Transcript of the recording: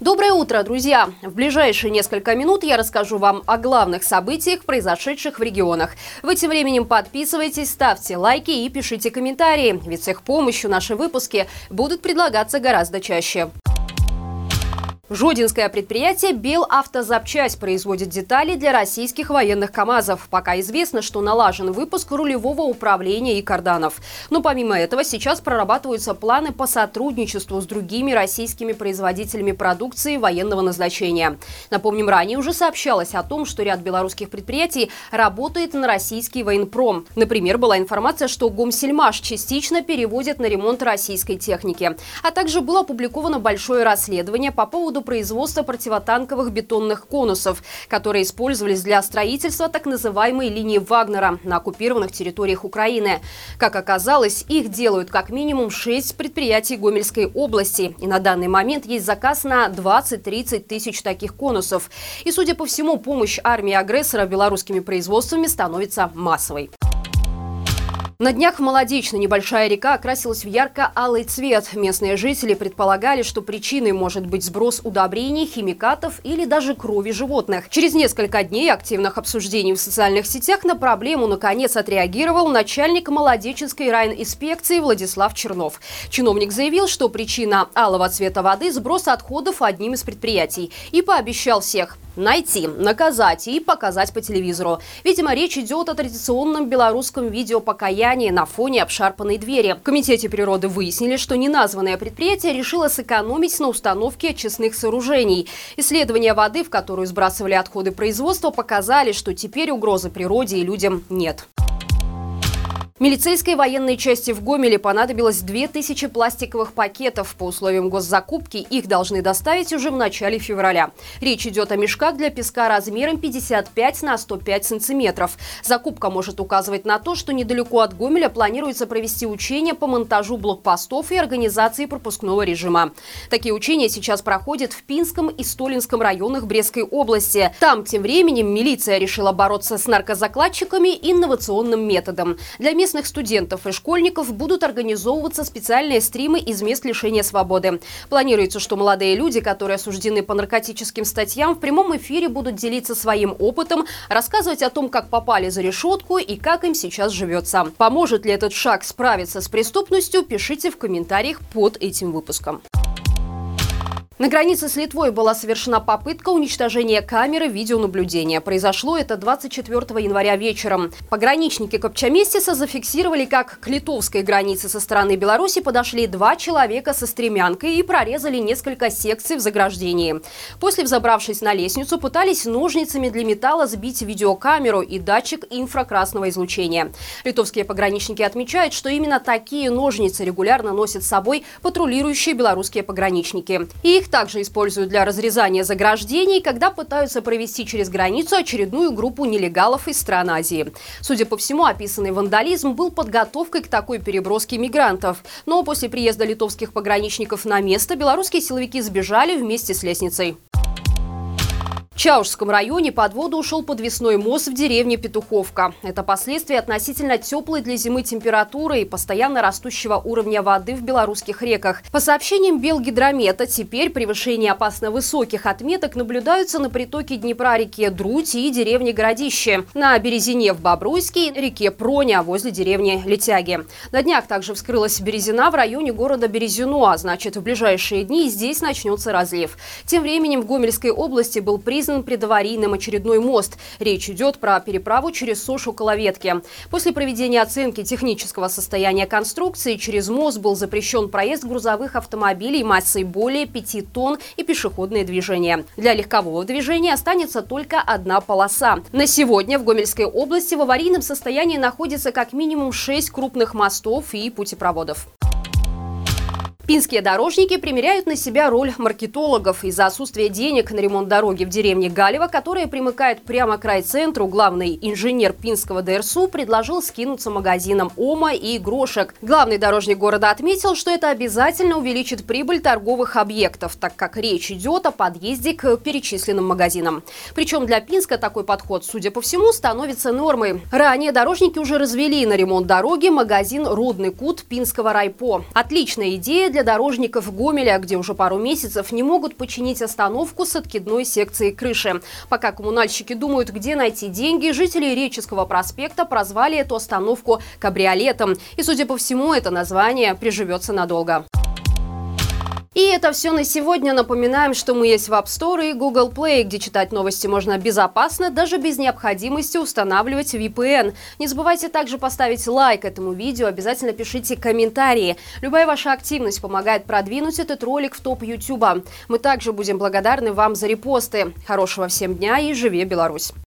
Доброе утро, друзья! В ближайшие несколько минут я расскажу вам о главных событиях, произошедших в регионах. Вы тем временем подписывайтесь, ставьте лайки и пишите комментарии, ведь с их помощью наши выпуски будут предлагаться гораздо чаще. Жодинское предприятие «Белавтозапчасть» производит детали для российских военных КАМАЗов. Пока известно, что налажен выпуск рулевого управления и карданов. Но помимо этого сейчас прорабатываются планы по сотрудничеству с другими российскими производителями продукции военного назначения. Напомним, ранее уже сообщалось о том, что ряд белорусских предприятий работает на российский военпром. Например, была информация, что Гомсельмаш частично переводит на ремонт российской техники. А также было опубликовано большое расследование по поводу поводу производства противотанковых бетонных конусов, которые использовались для строительства так называемой линии Вагнера на оккупированных территориях Украины. Как оказалось, их делают как минимум 6 предприятий Гомельской области. И на данный момент есть заказ на 20-30 тысяч таких конусов. И, судя по всему, помощь армии агрессора белорусскими производствами становится массовой. На днях Молодечно небольшая река окрасилась в ярко-алый цвет. Местные жители предполагали, что причиной может быть сброс удобрений, химикатов или даже крови животных. Через несколько дней активных обсуждений в социальных сетях на проблему наконец отреагировал начальник Молодеченской райинспекции Владислав Чернов. Чиновник заявил, что причина алого цвета воды – сброс отходов одним из предприятий. И пообещал всех найти, наказать и показать по телевизору. Видимо, речь идет о традиционном белорусском видеопокаянии на фоне обшарпанной двери. В Комитете природы выяснили, что неназванное предприятие решило сэкономить на установке очистных сооружений. Исследования воды, в которую сбрасывали отходы производства, показали, что теперь угрозы природе и людям нет. Милицейской военной части в Гомеле понадобилось 2000 пластиковых пакетов. По условиям госзакупки их должны доставить уже в начале февраля. Речь идет о мешках для песка размером 55 на 105 сантиметров. Закупка может указывать на то, что недалеко от Гомеля планируется провести учения по монтажу блокпостов и организации пропускного режима. Такие учения сейчас проходят в Пинском и Столинском районах Брестской области. Там тем временем милиция решила бороться с наркозакладчиками инновационным методом. Для местных студентов и школьников будут организовываться специальные стримы из мест лишения свободы. Планируется, что молодые люди, которые осуждены по наркотическим статьям, в прямом эфире будут делиться своим опытом, рассказывать о том, как попали за решетку и как им сейчас живется. Поможет ли этот шаг справиться с преступностью, пишите в комментариях под этим выпуском. На границе с Литвой была совершена попытка уничтожения камеры видеонаблюдения. Произошло это 24 января вечером. Пограничники Копчаместиса зафиксировали, как к литовской границе со стороны Беларуси подошли два человека со стремянкой и прорезали несколько секций в заграждении. После, взобравшись на лестницу, пытались ножницами для металла сбить видеокамеру и датчик инфракрасного излучения. Литовские пограничники отмечают, что именно такие ножницы регулярно носят с собой патрулирующие белорусские пограничники. И их их также используют для разрезания заграждений, когда пытаются провести через границу очередную группу нелегалов из стран Азии. Судя по всему, описанный вандализм был подготовкой к такой переброске мигрантов. Но после приезда литовских пограничников на место белорусские силовики сбежали вместе с лестницей. В Чаушском районе под воду ушел подвесной мост в деревне Петуховка. Это последствия относительно теплой для зимы температуры и постоянно растущего уровня воды в белорусских реках. По сообщениям Белгидромета, теперь превышение опасно высоких отметок наблюдаются на притоке Днепра реке Друдь и деревне Городище, на Березине в Бобруйске, реке Проня возле деревни Летяги. На днях также вскрылась Березина в районе города Березино, а значит в ближайшие дни здесь начнется разлив. Тем временем в Гомельской области был признан признан предаварийным очередной мост. Речь идет про переправу через Сошу Коловетки. После проведения оценки технического состояния конструкции через мост был запрещен проезд грузовых автомобилей массой более 5 тонн и пешеходное движение. Для легкового движения останется только одна полоса. На сегодня в Гомельской области в аварийном состоянии находится как минимум 6 крупных мостов и путепроводов. Пинские дорожники примеряют на себя роль маркетологов. Из-за отсутствия денег на ремонт дороги в деревне Галево, которая примыкает прямо к райцентру, главный инженер Пинского ДРСУ предложил скинуться магазинам ОМА и игрушек. Главный дорожник города отметил, что это обязательно увеличит прибыль торговых объектов, так как речь идет о подъезде к перечисленным магазинам. Причем для Пинска такой подход, судя по всему, становится нормой. Ранее дорожники уже развели на ремонт дороги магазин «Рудный кут» Пинского райпо. Отличная идея для дорожников Гомеля, где уже пару месяцев не могут починить остановку с откидной секцией крыши. Пока коммунальщики думают, где найти деньги, жители Реческого проспекта прозвали эту остановку кабриолетом. И, судя по всему, это название приживется надолго. Это все на сегодня. Напоминаем, что мы есть в App Store и Google Play, где читать новости можно безопасно, даже без необходимости устанавливать VPN. Не забывайте также поставить лайк этому видео, обязательно пишите комментарии. Любая ваша активность помогает продвинуть этот ролик в топ YouTube. Мы также будем благодарны вам за репосты. Хорошего всем дня и живи Беларусь!